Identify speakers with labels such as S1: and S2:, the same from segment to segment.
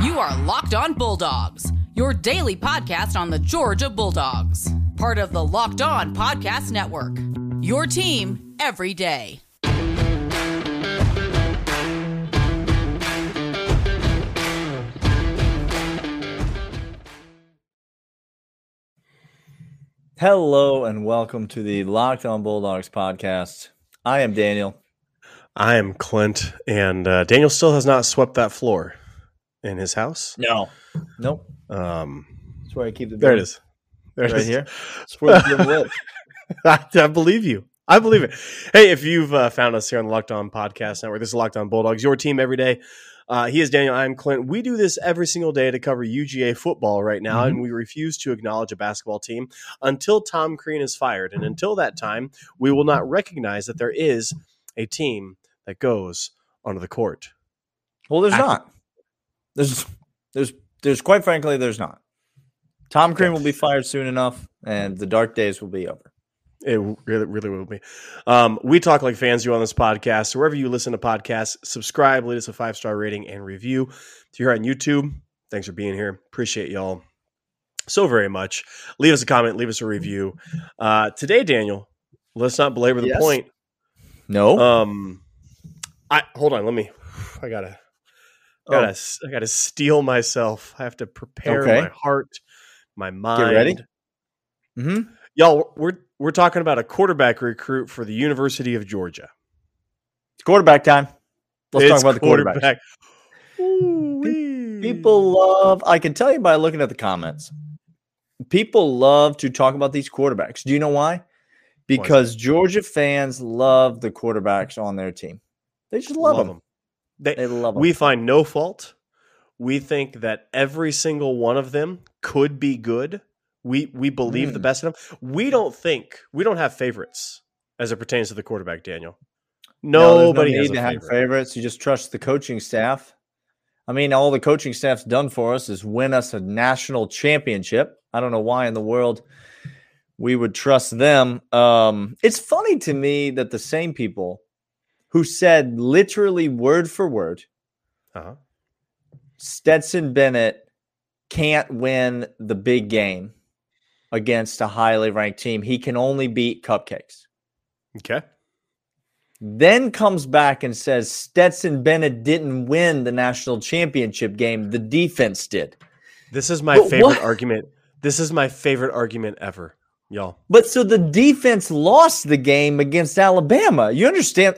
S1: You are Locked On Bulldogs, your daily podcast on the Georgia Bulldogs, part of the Locked On Podcast Network. Your team every day.
S2: Hello and welcome to the Locked On Bulldogs podcast. I am Daniel.
S3: I am Clint, and uh, Daniel still has not swept that floor in his house.
S2: No, nope.
S3: Um,
S2: That's where I keep the.
S3: there it
S2: bin.
S3: is. There it
S2: right
S3: is.
S2: here. That's where the bin lives.
S3: I, I believe you. I believe it. Hey, if you've uh, found us here on the Locked On Podcast Network, this is Locked On Bulldogs, your team every day. Uh, he is Daniel. I'm Clint. We do this every single day to cover UGA football right now,
S2: Mhm.
S3: and we refuse to acknowledge a basketball team until Tom Crean is fired. And until that time, we will not recognize that there is a team that goes onto the court.
S2: Well, there's
S3: I-
S2: not. There's, there's, there's. Quite frankly, there's not. Tom Crean will be fired soon enough, and the dark days will be over.
S3: It really, really will be. Um, we talk like fans do on this podcast. So wherever you listen to podcasts, subscribe, leave us a five star rating and review. If you're on YouTube, thanks for being here. Appreciate y'all so very much. Leave us a comment, leave us a review. Uh, today, Daniel, let's not belabor the
S2: Yes.
S3: point.
S2: No,
S3: Um, I hold on. Let me. I gotta. Gotta, I gotta steel myself. I have to prepare
S2: Okay.
S3: my heart, my mind.
S2: ready. hmm
S3: y'all. We're we're talking about a quarterback recruit for the University of Georgia.
S2: It's quarterback time. Let's
S3: It's
S2: talk about the quarterbacks.
S3: quarterback.
S2: People love, I can tell you by looking at the comments, people love to talk about these quarterbacks. Do you know why? Because Georgia fans love the quarterbacks on their team. They just love, them.
S3: They,
S2: They love them.
S3: we find no fault. We think that every single one of them could be good. We we believe the
S2: Mm.
S3: best in them. We don't think we don't have favorites as it pertains to the quarterback, Daniel. Nobody
S2: no
S3: has
S2: need to have
S3: favorite.
S2: favorites. You just trust the coaching staff. I mean, all the coaching staff's done for us is win us a national championship. I don't know why in the world we would trust them. Um, it's funny to me that the same people who said literally word for word,
S3: Uh-huh.
S2: Stetson Bennett can't win the big game against a highly ranked team. He can only beat cupcakes.
S3: Okay.
S2: Then comes back and says Stetson Bennett didn't win the national championship game. The defense did.
S3: This is my
S2: But
S3: favorite
S2: what-
S3: argument. This is my favorite argument ever, y'all.
S2: But so the defense lost the game against Alabama. You understand?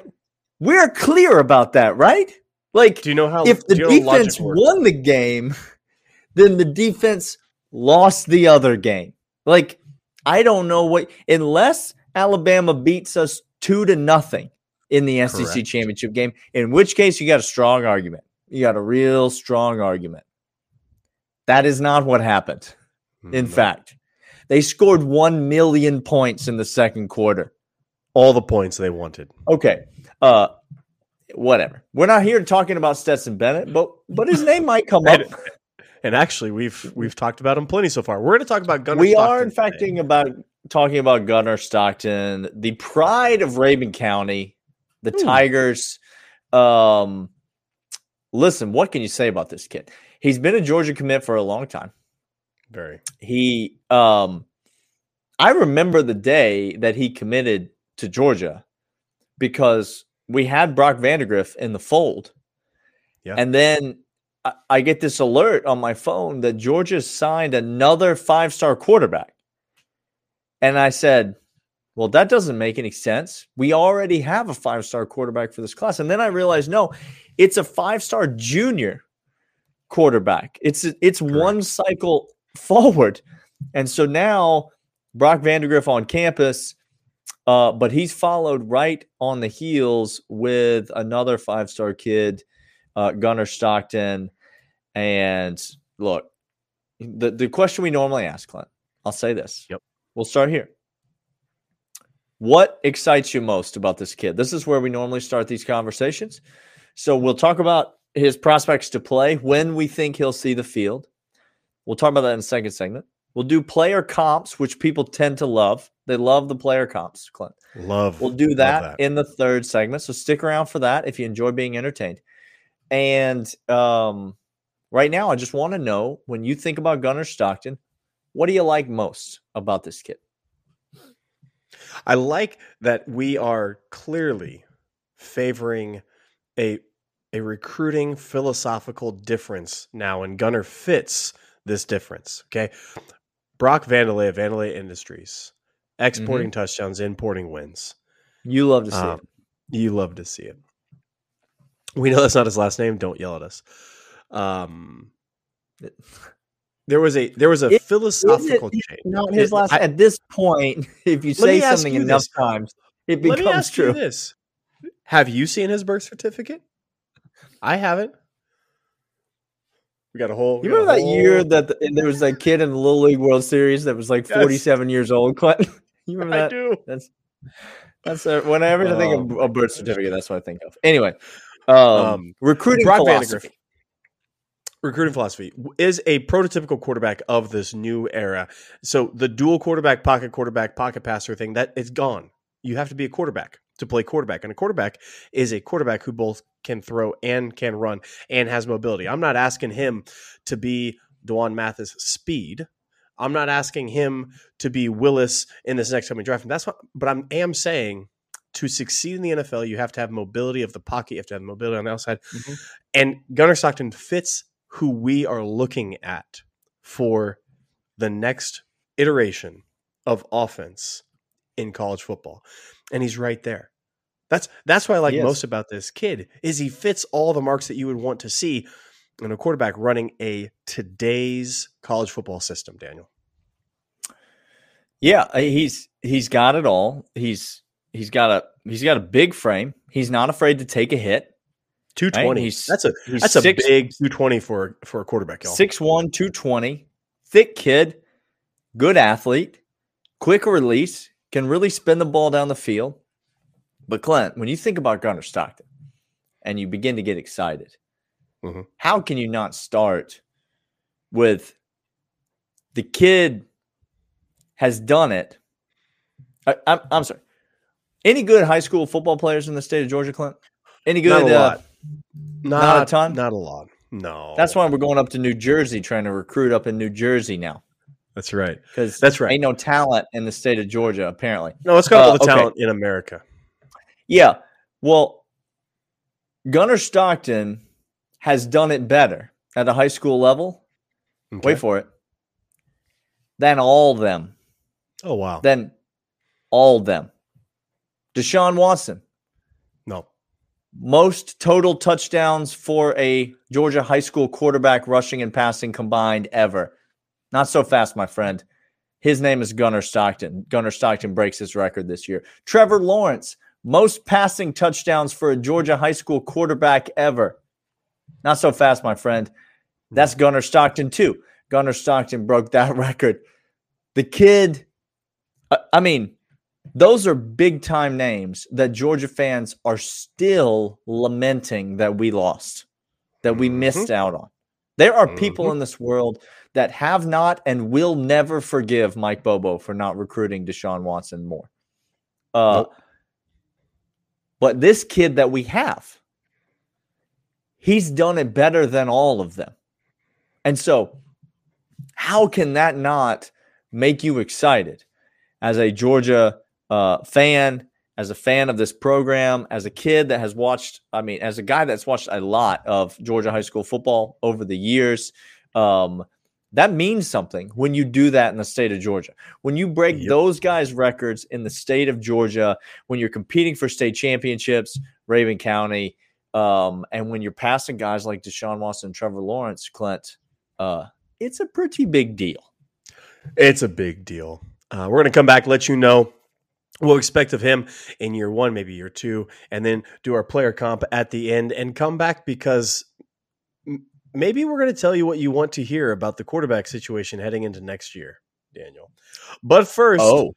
S2: We're clear about that, right? Like,
S3: Do you know how
S2: if the
S3: do you know how
S2: defense won the game, then the defense lost the other game. Like, I don't know what, unless Alabama beats us two to nothing in the SEC
S3: Correct.
S2: championship game, in which case you got a strong argument. You got a real strong argument. That is not what happened. In
S3: Mm,
S2: fact, they scored 1 million points in the second quarter.
S3: all the points they wanted.
S2: Okay. Uh whatever. We're not here talking about Stetson Bennett, but but his name might come up.
S3: And, and actually, we've we've talked about him plenty so far. We're going to talk about Gunnar.
S2: we are in
S3: Stockton
S2: fact about talking about Gunnar Stockton, the pride of Rabun County, the
S3: Ooh.
S2: Tigers. Um listen, what can you say about this kid? He's been a Georgia commit for a long time.
S3: very.
S2: he um I remember the day that he committed to Georgia because we had Brock Vandagriff in the fold.
S3: Yeah.
S2: And then I, I get this alert on my phone that Georgia signed another five-star quarterback. And I said, well, that doesn't make any sense. We already have a five-star quarterback for this class. And then I realized, no, it's a five-star junior quarterback. It's it's one cycle forward. And so now Brock Vandagriff on campus, uh, but he's followed right on the heels with another five star kid, uh, Gunnar Stockton. And look, the, the question we normally ask, Clint, I'll say this.
S3: Yep.
S2: We'll start here. What excites you most about this kid? This is where we normally start these conversations. So we'll talk about his prospects to play when we think he'll see the field. We'll talk about that in the second segment. We'll do player comps, which people tend to love. They love the player comps, Clint.
S3: Love.
S2: We'll do
S3: love
S2: that, in the third segment. So stick around for that if you enjoy being entertained. And um, right now, I just want to know when you think about Gunnar Stockton, what do you like most about this kid?
S3: I like that we are clearly favoring a a recruiting philosophical difference now, and Gunnar fits this difference. Okay, Brock Vandalay of Vandalay Industries, exporting mm-hmm. touchdowns, importing wins.
S2: You love to see um, it.
S3: You love to see it. We know that's not his last name. Don't yell at us. Um, there was a there was a it, philosophical change.
S2: Not his last. I, at this point, if you say something you enough this. times, it becomes true.
S3: this: Have you seen his birth certificate? I haven't. We got a whole.
S2: You remember that whole... year that the, there was that kid in the Little League World Series that was like yes. forty-seven years old? Clinton, you remember that? I do. That's that's a, whenever I think of oh, a birth certificate, that's what I think of. Anyway, um, um, recruiting Brock philosophy.
S3: Recruiting philosophy is a prototypical quarterback of this new era. So the dual quarterback, pocket quarterback, pocket passer thing that it's gone. You have to be a quarterback to play quarterback, and a quarterback is a quarterback who both can throw and can run and has mobility. I'm not asking him to be D'Wan Mathis speed. I'm not asking him to be Willis in this next coming draft. That's what, but I am saying to succeed in the NFL, you have to have mobility of the pocket. You have to have mobility on the outside. Mm-hmm. And Gunnar Stockton fits who we are looking at for the next iteration of offense in college football. And he's right there. That's that's what I like most about this kid is he fits all the marks that you would want to see in a quarterback running a today's college football system, Daniel.
S2: Yeah, uh, he's he's got it all. He's he's got a he's got a big frame. He's not afraid to take a hit.
S3: Two twenty. Right? That's a that's a big two twenty for for a quarterback. Y'all.
S2: 6'1", 220, thick kid, good athlete, quick release, can really spin the ball down the field. But Clint, when you think about Gunnar Stockton, and you begin to get excited, mm-hmm. how can you not start with the kid has done it? I, I'm, I'm sorry. Any good high school football players in the state of Georgia, Clint? Any good?
S3: Not a lot.
S2: Uh, not, not, a ton.
S3: Not a lot. No.
S2: That's why we're going up to New Jersey, trying to recruit up in New Jersey now.
S3: That's right.
S2: Because
S3: that's right.
S2: Ain't no talent in the state of Georgia, apparently.
S3: No, let's go uh, all the talent in America.
S2: Yeah. Well, Gunnar Stockton has done it better at a high school level. Okay. Wait for it. Than all them.
S3: Oh wow.
S2: Than all them. Deshaun Watson.
S3: No.
S2: Most total touchdowns for a Georgia high school quarterback rushing and passing combined ever. Not so fast, my friend. His name is Gunnar Stockton. Gunnar Stockton breaks his record this year. Trevor Lawrence, most passing touchdowns for a Georgia high school quarterback ever. Not so fast, my friend. That's Gunnar Stockton, too. Gunnar Stockton broke that record. The kid, I mean, those are big time names that Georgia fans are still lamenting that we lost, that we mm-hmm. missed out on. There are people mm-hmm. in this world that have not and will never forgive Mike Bobo for not recruiting Deshaun Watson more. Uh, nope. But this kid that we have, he's done it better than all of them. And so, how can that not make you excited as a Georgia uh, fan, as a fan of this program, as a kid that has watched, I mean, as a guy that's watched a lot of Georgia high school football over the years? Um, that means something when you do that in the state of Georgia. When you break yep. those guys' records in the state of Georgia, when you're competing for state championships, Rabun County, um, and when you're passing guys like Deshaun Watson and Trevor Lawrence, Clint, uh, it's a pretty big deal.
S3: It's a big deal. Uh, we're going to come back, let you know what we'll expect of him in year one, maybe year two, and then do our player comp at the end and come back because maybe we're going to tell you what you want to hear about the quarterback situation heading into next year, Daniel. But first, oh.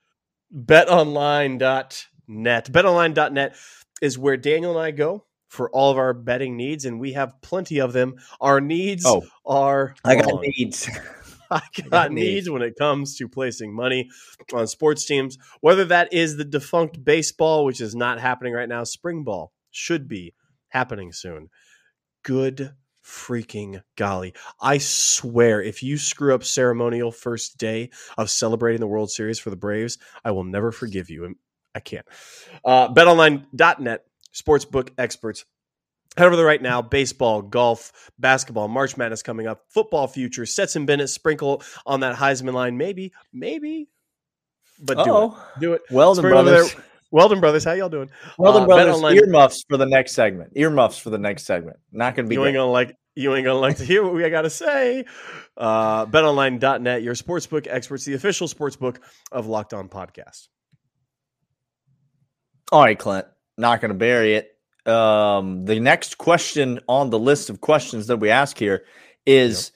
S3: betonline.net. Betonline.net is where Daniel and I go for all of our betting needs, and we have plenty of them. Our needs oh, are.
S2: I got needs.
S3: I got, I got needs. needs when it comes to placing money on sports teams, whether that is the defunct baseball, which is not happening right now, spring ball should be happening soon. Good freaking golly. I swear, if you screw up ceremonial first day of celebrating the World Series for the Braves, I will never forgive you. And I can't. Uh, BetOnline.net, sportsbook experts. Head over there right now. Baseball, golf, basketball, March Madness coming up, football future, Stetson Bennett, sprinkle on that Heisman line. Maybe, maybe, but do it. Do it. Over
S2: brothers.
S3: there. Weldon brothers, how y'all doing?
S2: Weldon
S3: Uh,
S2: brothers.
S3: BetOnline-
S2: Earmuffs for the next segment. Earmuffs for the next segment. Not going to be.
S3: you ain't gonna like you ain't gonna like to hear what we got to say. Uh, BetOnline.net, your sportsbook experts, the official sportsbook of Locked On Podcast.
S2: All right, Clint. Not going to bury it. Um, the next question on the list of questions that we ask here is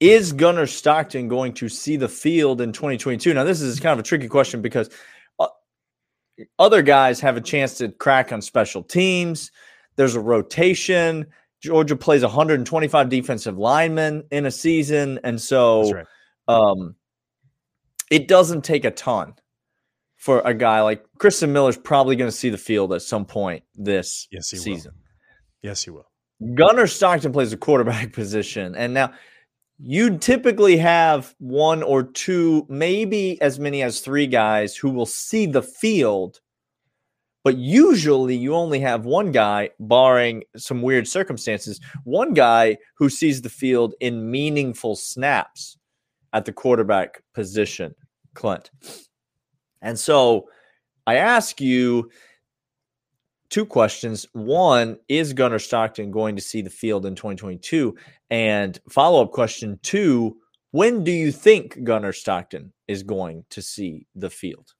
S2: Is Gunnar Stockton going to see the field in 2022? Now, this is kind of a tricky question because other guys have a chance to crack on special teams. There's a rotation. Georgia plays 125 defensive linemen in a season. And so
S3: right.
S2: um, it doesn't take a ton for a guy like Christen Miller's probably going to see the field at some point this
S3: Yes, he will.
S2: season.
S3: Yes, he will.
S2: Gunnar Stockton plays the quarterback position, and now you typically have one or two, maybe as many as three guys who will see the field. But usually you only have one guy, barring some weird circumstances, one guy who sees the field in meaningful snaps at the quarterback position, Clint. And so I ask you two questions. One, is Gunnar Stockton going to see the field in 2022? And follow up question two, when do you think Gunnar Stockton is going to see the field?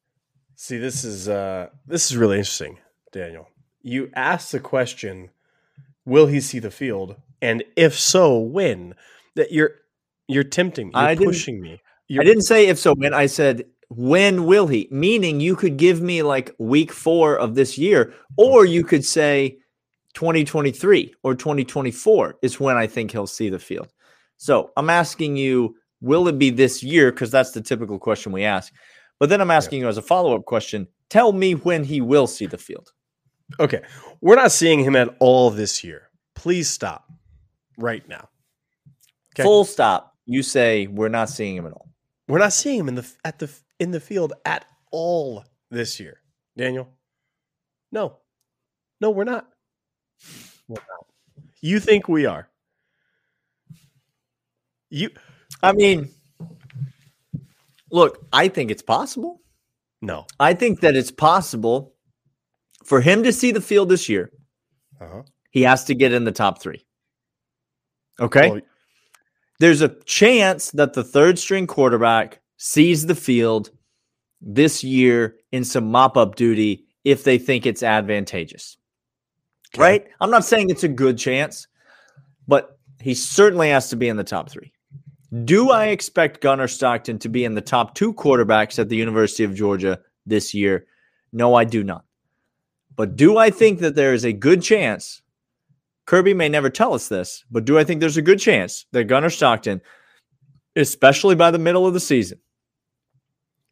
S3: See, this is uh this is really interesting, Daniel. You asked the question, will he see the field? And if so, when? That you're you're tempting me. You're
S2: I
S3: pushing me. You're,
S2: I didn't say if so when, I said when will he? Meaning you could give me like week four of this year, or you could say 2023 or 2024 is when I think he'll see the field. So I'm asking you, will it be this year? Because that's the typical question we ask. But then I'm asking you as a follow up question, tell me when he will see the field.
S3: Okay. We're not seeing him at all this year. Please stop right now. Okay.
S2: Full stop. You say we're not seeing him at all.
S3: We're not seeing him in the at the in the field at all this year. Daniel. No. No, we're not. We're not. You think we are. You
S2: I mean, look, I think it's possible.
S3: no.
S2: I think that it's possible for him to see the field this year.
S3: Uh-huh.
S2: He has to get in the top three. Okay.
S3: Well,
S2: There's a chance that the third string quarterback sees the field this year in some mop up duty if they think it's advantageous.
S3: Okay.
S2: Right? I'm not saying it's a good chance, but he certainly has to be in the top three. Do I expect Gunnar Stockton to be in the top two quarterbacks at the University of Georgia this year? No, I do not. But do I think that there is a good chance? Kirby may never tell us this, but do I think there's a good chance that Gunnar Stockton, especially by the middle of the season,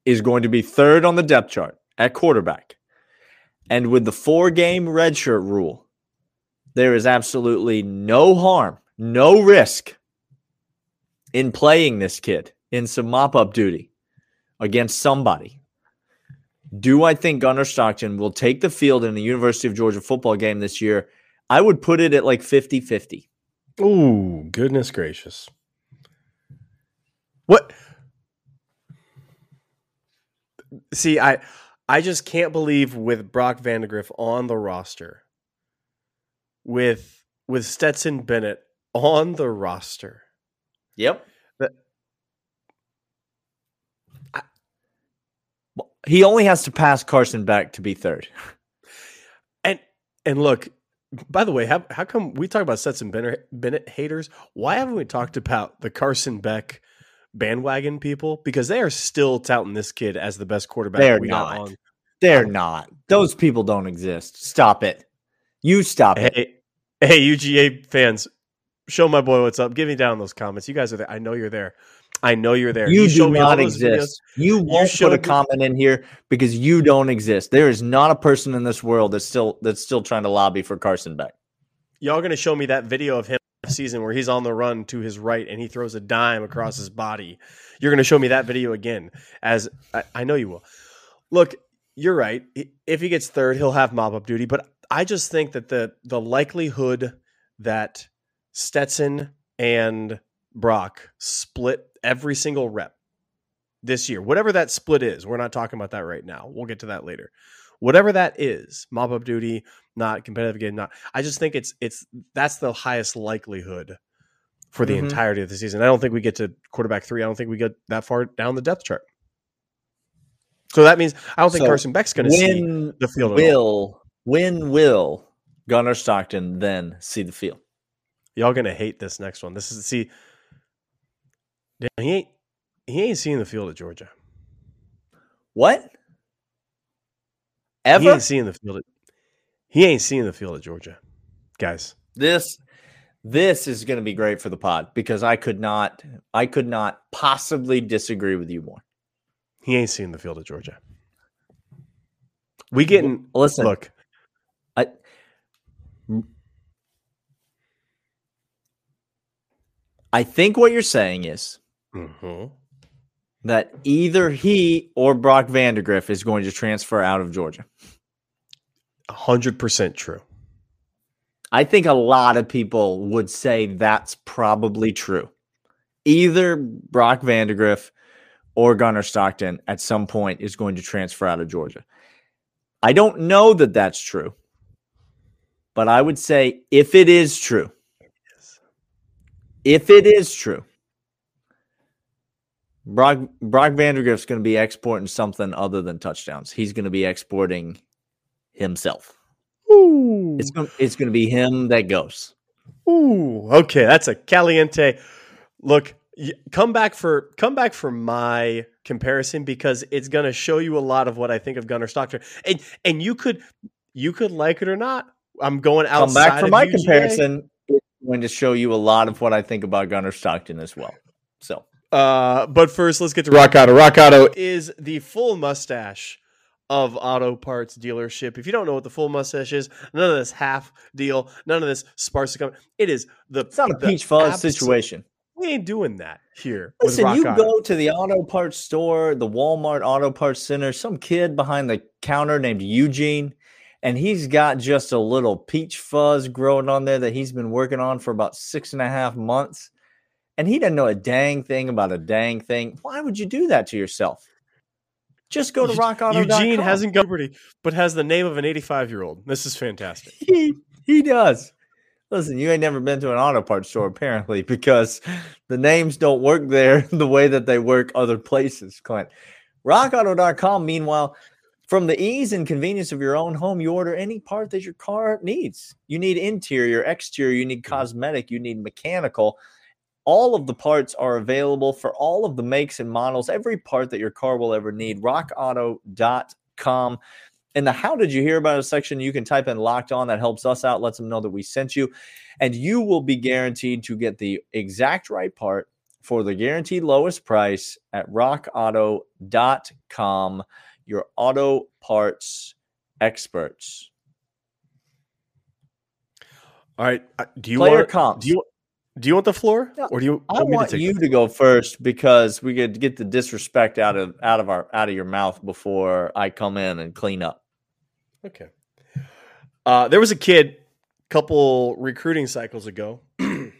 S2: is going to be third on the depth chart at quarterback? And with the four game redshirt rule, there is absolutely no harm, no risk in playing this kid in some mop up duty against somebody. Do I think Gunnar Stockton will take the field in the University of Georgia football game this year? I would put it at like 50 50.
S3: Ooh, goodness gracious. What? See, I I just can't believe with Brock Vandagriff on the roster, with with Stetson Bennett on the roster.
S2: Yep.
S3: That-
S2: He only has to pass Carson Beck to be third.
S3: And and look, by the way, how how come we talk about Stetson Bennett, Bennett haters? Why haven't we talked about the Carson Beck bandwagon people? Because they are still touting this kid as the best quarterback
S2: They're
S3: we
S2: not. They're not. Those people don't exist. Stop it. You stop it.
S3: Hey, hey, UGA fans, show my boy what's up. Give me down those comments. You guys are there. I know you're there. I know you're there.
S2: You,
S3: showed
S2: do
S3: me
S2: not
S3: those videos.
S2: exist. You won't put a
S3: me-
S2: comment in here because you don't exist. There is not a person in this world that's still that's still trying to lobby for Carson Beck.
S3: Y'all going to show me that video of him season where he's on the run to his right and he throws a dime across his body. You're going to show me that video again, as I, I know you will. Look, you're right. If he gets third, he'll have mop up duty. But I just think that the the likelihood that Stetson and Brock split every single rep this year, whatever that split is, we're not talking about that right now. We'll get to that later. Whatever that is, mop up duty, not competitive game, not. I just think it's it's that's the highest likelihood for the mm-hmm. entirety of the season. I don't think we get to quarterback three. I don't think we get that far down the depth chart. So that means I don't think so Carson Beck's going to see the field.
S2: Will when will Gunnar Stockton then see the field?
S3: Y'all going to hate this next one. This is see. He ain't he ain't seeing the field at Georgia.
S2: What? Ever?
S3: He ain't seeing the field. At, he ain't seeing the field at Georgia, guys.
S2: This this is going to be great for the pod because I could not I could not possibly disagree with you more.
S3: He ain't seeing the field at Georgia. We getting
S2: listen.
S3: Look,
S2: I I think what you're saying is
S3: mm-hmm.
S2: That either he or Brock Vandagriff is going to transfer out of Georgia.
S3: hundred percent true.
S2: I think a lot of people would say that's probably true. Either Brock Vandagriff or Gunnar Stockton at some point is going to transfer out of Georgia. I don't know that that's true, but I would say if it is true, if it is true, Brock Brock Vandagriff's going to be exporting something other than touchdowns. He's going to be exporting himself.
S3: Ooh.
S2: It's going, it's going to be him that goes.
S3: Ooh, okay, that's a caliente. Look, come back for come back for my comparison because it's going to show you a lot of what I think of Gunnar Stockton. And and you could you could like it or not. I'm going outside. Come back for my UGA. comparison.
S2: It's going to show you a lot of what I think about Gunnar Stockton as well. So,
S3: uh, but first, let's get to Rock Auto. Rock Auto is the full mustache of auto parts dealership. If you don't know what the full mustache is, none of this half deal, none of this sparse. Company. It is the.
S2: It's not a peach fuzz situation.
S3: We ain't doing that here.
S2: Listen, you go to the auto parts store, the Walmart Auto Parts Center, some kid behind the counter named Eugene, and he's got just a little peach fuzz growing on there that he's been working on for about six and a half months. And he doesn't know a dang thing about a dang thing. Why would you do that to yourself? Just go to rockauto.com.
S3: Eugene hasn't got but has the name of an 85 year old. This is fantastic.
S2: He, he does. Listen, you ain't never been to an auto parts store apparently because the names don't work there the way that they work other places, Clint. RockAuto.com, meanwhile, from the ease and convenience of your own home, you order any part that your car needs. You need interior, exterior, you need cosmetic, you need mechanical. All of the parts are available for all of the makes and models, every part that your car will ever need. RockAuto.com. In the How Did You Hear About It section, you can type in locked on. That helps us out, lets them know that we sent you. And you will be guaranteed to get the exact right part for the guaranteed lowest price at rockauto.com. Your auto parts experts.
S3: All right. Uh, do you Player want comps. Do you do you want the floor, or do you?
S2: I want, want to you to go first because we could get the disrespect out of out of our out of your mouth before I come in and clean up.
S3: Okay. Uh, there was a kid, couple recruiting cycles ago, went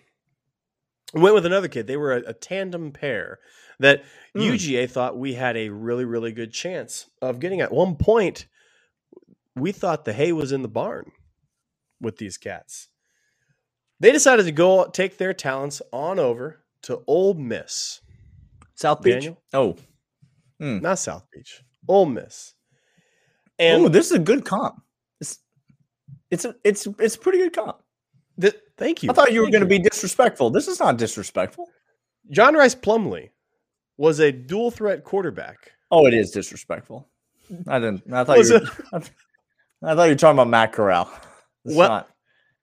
S3: with another kid. They were a, a tandem pair that mm. UGA thought we had a really, really good chance of getting. At one point, we thought the hay was in the barn with these cats. They decided to go take their talents on over to Ole Miss.
S2: South Beach. Daniel?
S3: Oh, mm. not South Beach. Ole Miss.
S2: And Ooh, this is a good comp. It's it's a, it's it's a pretty good comp.
S3: The, thank you.
S2: I thought you were going to be disrespectful. This is not disrespectful.
S3: John Rhys Plumlee was a dual threat quarterback.
S2: Oh, it is disrespectful. I didn't. I thought you. Were, I, I thought you were talking about Matt Corral.
S3: It's well, not.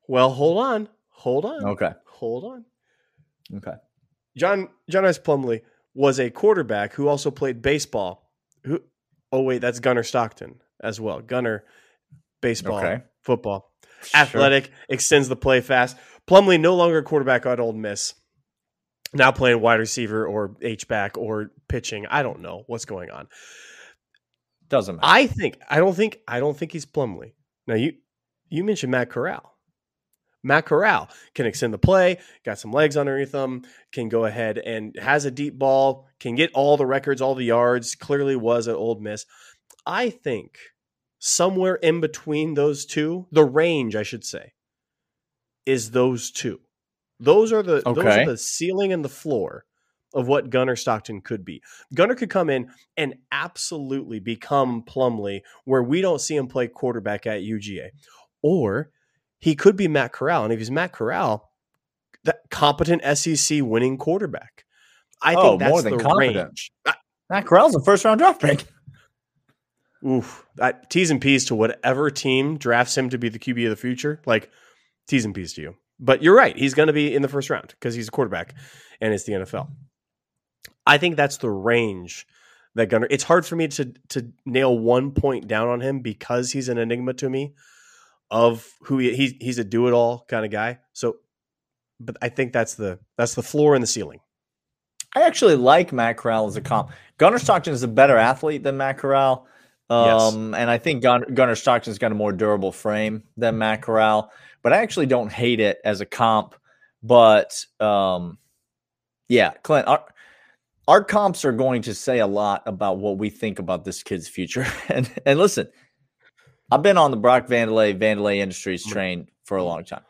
S3: well, hold on, hold on.
S2: Okay,
S3: hold on.
S2: Okay.
S3: John John Rhys Plumlee was a quarterback who also played baseball. Who? Oh wait, that's Gunnar Stockton as well. Gunnar, baseball, okay. football, sure. athletic, extends the play fast. Plumlee no longer quarterback at Ole Miss. Now playing wide receiver or H back or pitching. I don't know what's going on.
S2: Doesn't matter.
S3: I think I don't think I don't think he's Plumlee. Now you you mentioned Matt Corral. Matt Corral can extend the play, got some legs underneath him, can go ahead and has a deep ball, can get all the records, all the yards, clearly was at Ole Miss. I think somewhere in between those two, the range, I should say, is those two. Those are the those are the ceiling and the floor of what Gunnar Stockton could be. Gunnar could come in and absolutely become Plumlee, where we don't see him play quarterback at UGA. Or he could be Matt Corral. And if he's Matt Corral, that competent SEC winning quarterback. I
S2: Oh,
S3: think that's
S2: more than
S3: the
S2: competent.
S3: range.
S2: Matt Corral's a first round draft pick.
S3: Oof. That T's and P's to whatever team drafts him to be the QB of the future. Like T's and P's to you. But you're right. He's going to be in the first round because he's a quarterback and it's the NFL. I think that's the range that Gunnar. It's hard for me to to nail one point down on him because he's an enigma to me of who he, he's he's a do it all kind of guy. So, but I think that's the that's the floor and the ceiling.
S2: I actually like Matt Corral as a comp. Gunnar Stockton is a better athlete than Matt Corral.
S3: Yes.
S2: Um, and I think Gun- Gunnar Stockton's got a more durable frame than Matt Corral, but I actually don't hate it as a comp. But um, yeah, Clint, our, our comps are going to say a lot about what we think about this kid's future. and and listen, I've been on the Brock Vandalay Vandalay Industries train for a long time.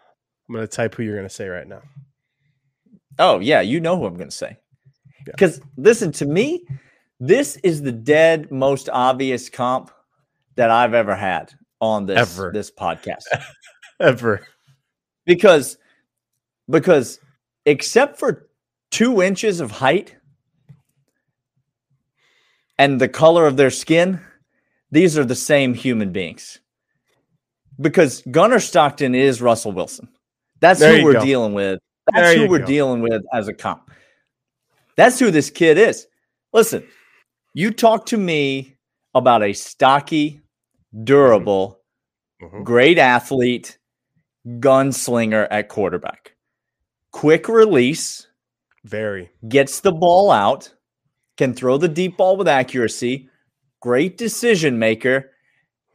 S3: I'm going to type who you're going to say right now.
S2: Oh yeah, you know who I'm going to say.
S3: Yeah.
S2: Because listen to me, this is the dead most obvious comp that I've ever had on this
S3: Ever.
S2: this podcast.
S3: Ever.
S2: because because except for two inches of height and the color of their skin, these are the same human beings. Because Gunnar Stockton is Russell Wilson. That's
S3: There
S2: who we're
S3: go.
S2: dealing with. That's
S3: There
S2: who we're
S3: go.
S2: dealing with as a comp. That's who this kid is. Listen, you talk to me about a stocky, durable,
S3: Mhm.
S2: great athlete, gunslinger at quarterback. Quick release,
S3: Very.
S2: gets the ball out, can throw the deep ball with accuracy, great decision maker,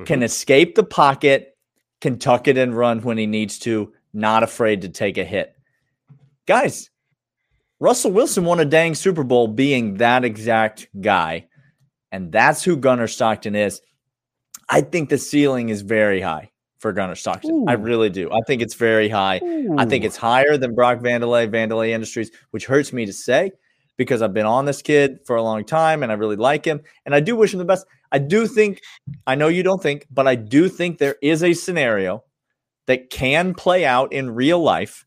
S2: can mm-hmm. escape the pocket, can tuck it and run when he needs to, not afraid to take a hit. Guys, Russell Wilson won a dang Super Bowl being that exact guy. And that's who Gunnar Stockton is. I think the ceiling is very high for Gunnar Stockton. I really do. I think it's very high. I think it's higher than Brock Vandalay, Vandalay Industries, which hurts me to say because I've been on this kid for a long time and I really like him. And I do wish him the best. I do think, I know you don't think, but I do think there is a scenario that can play out in real life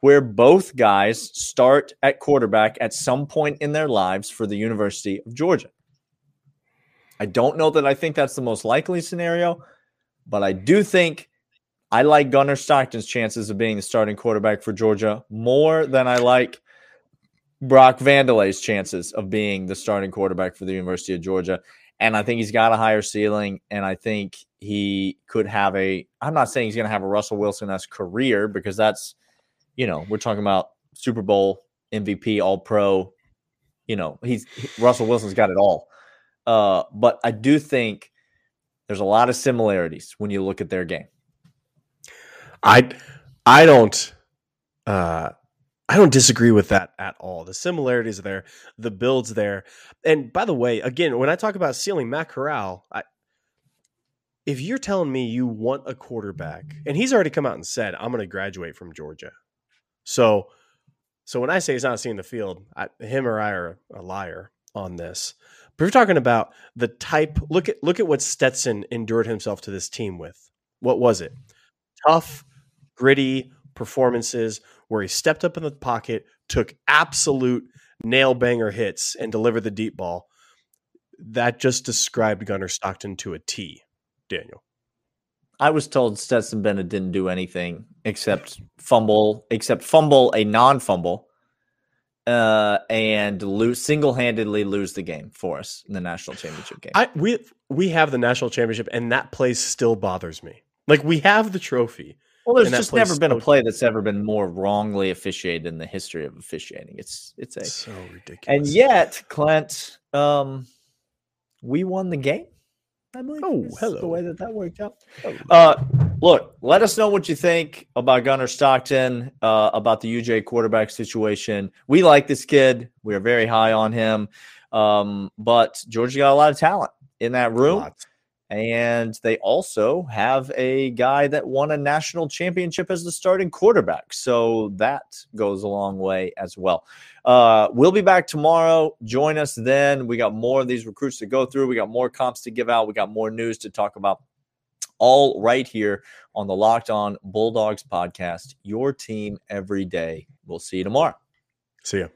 S2: where both guys start at quarterback at some point in their lives for the University of Georgia. I don't know that I think that's the most likely scenario, but I do think I like Gunnar Stockton's chances of being the starting quarterback for Georgia more than I like Brock Vandalay's chances of being the starting quarterback for the University of Georgia. And I think he's got a higher ceiling, and I think he could have a. I'm not saying he's going to have a Russell Wilson as career because that's, you know, we're talking about Super Bowl MVP, All Pro. You know, he's Russell Wilson's got it all. Uh, but I do think there's a lot of similarities when you look at their game.
S3: I I don't uh I don't disagree with that at all. The similarities are there, the builds there. And by the way, again, when I talk about ceiling Matt Corral, I if you're telling me you want a quarterback, and he's already come out and said, I'm gonna graduate from Georgia. So so when I say he's not seeing the field, I, him or I are a liar on this. But we're talking about the type. Look at look at what Stetson endured himself to this team with. What was it? Tough, gritty performances where he stepped up in the pocket, took absolute nail banger hits, and delivered the deep ball. That just described Gunnar Stockton to a T. Daniel.
S2: I was told Stetson Bennett didn't do anything except fumble, except fumble a non-fumble, uh, and lose single-handedly lose the game for us in the national championship game.
S3: I we we have the national championship, and that place still bothers me. Like we have the trophy,
S2: Well, there's just never been a play that's ever been more wrongly officiated in the history of officiating. It's it's a
S3: So ridiculous.
S2: and yet, Clint, um, we won the game. I believe.
S3: Oh, hello.
S2: The way that that worked out. Uh, look, let us know what you think about Gunnar Stockton, uh, about the UJ quarterback situation. We like this kid. We are very high on him. Um, but Georgia got a lot of talent in that room.
S3: lots.
S2: And they also have a guy that won a national championship as the starting quarterback. So that goes a long way as well. Uh, we'll be back tomorrow. Join us then. We got more of these recruits to go through. We got more comps to give out. We got more news to talk about. All right here on the Locked On Bulldogs podcast. Your team every day. We'll see you tomorrow.
S3: See ya.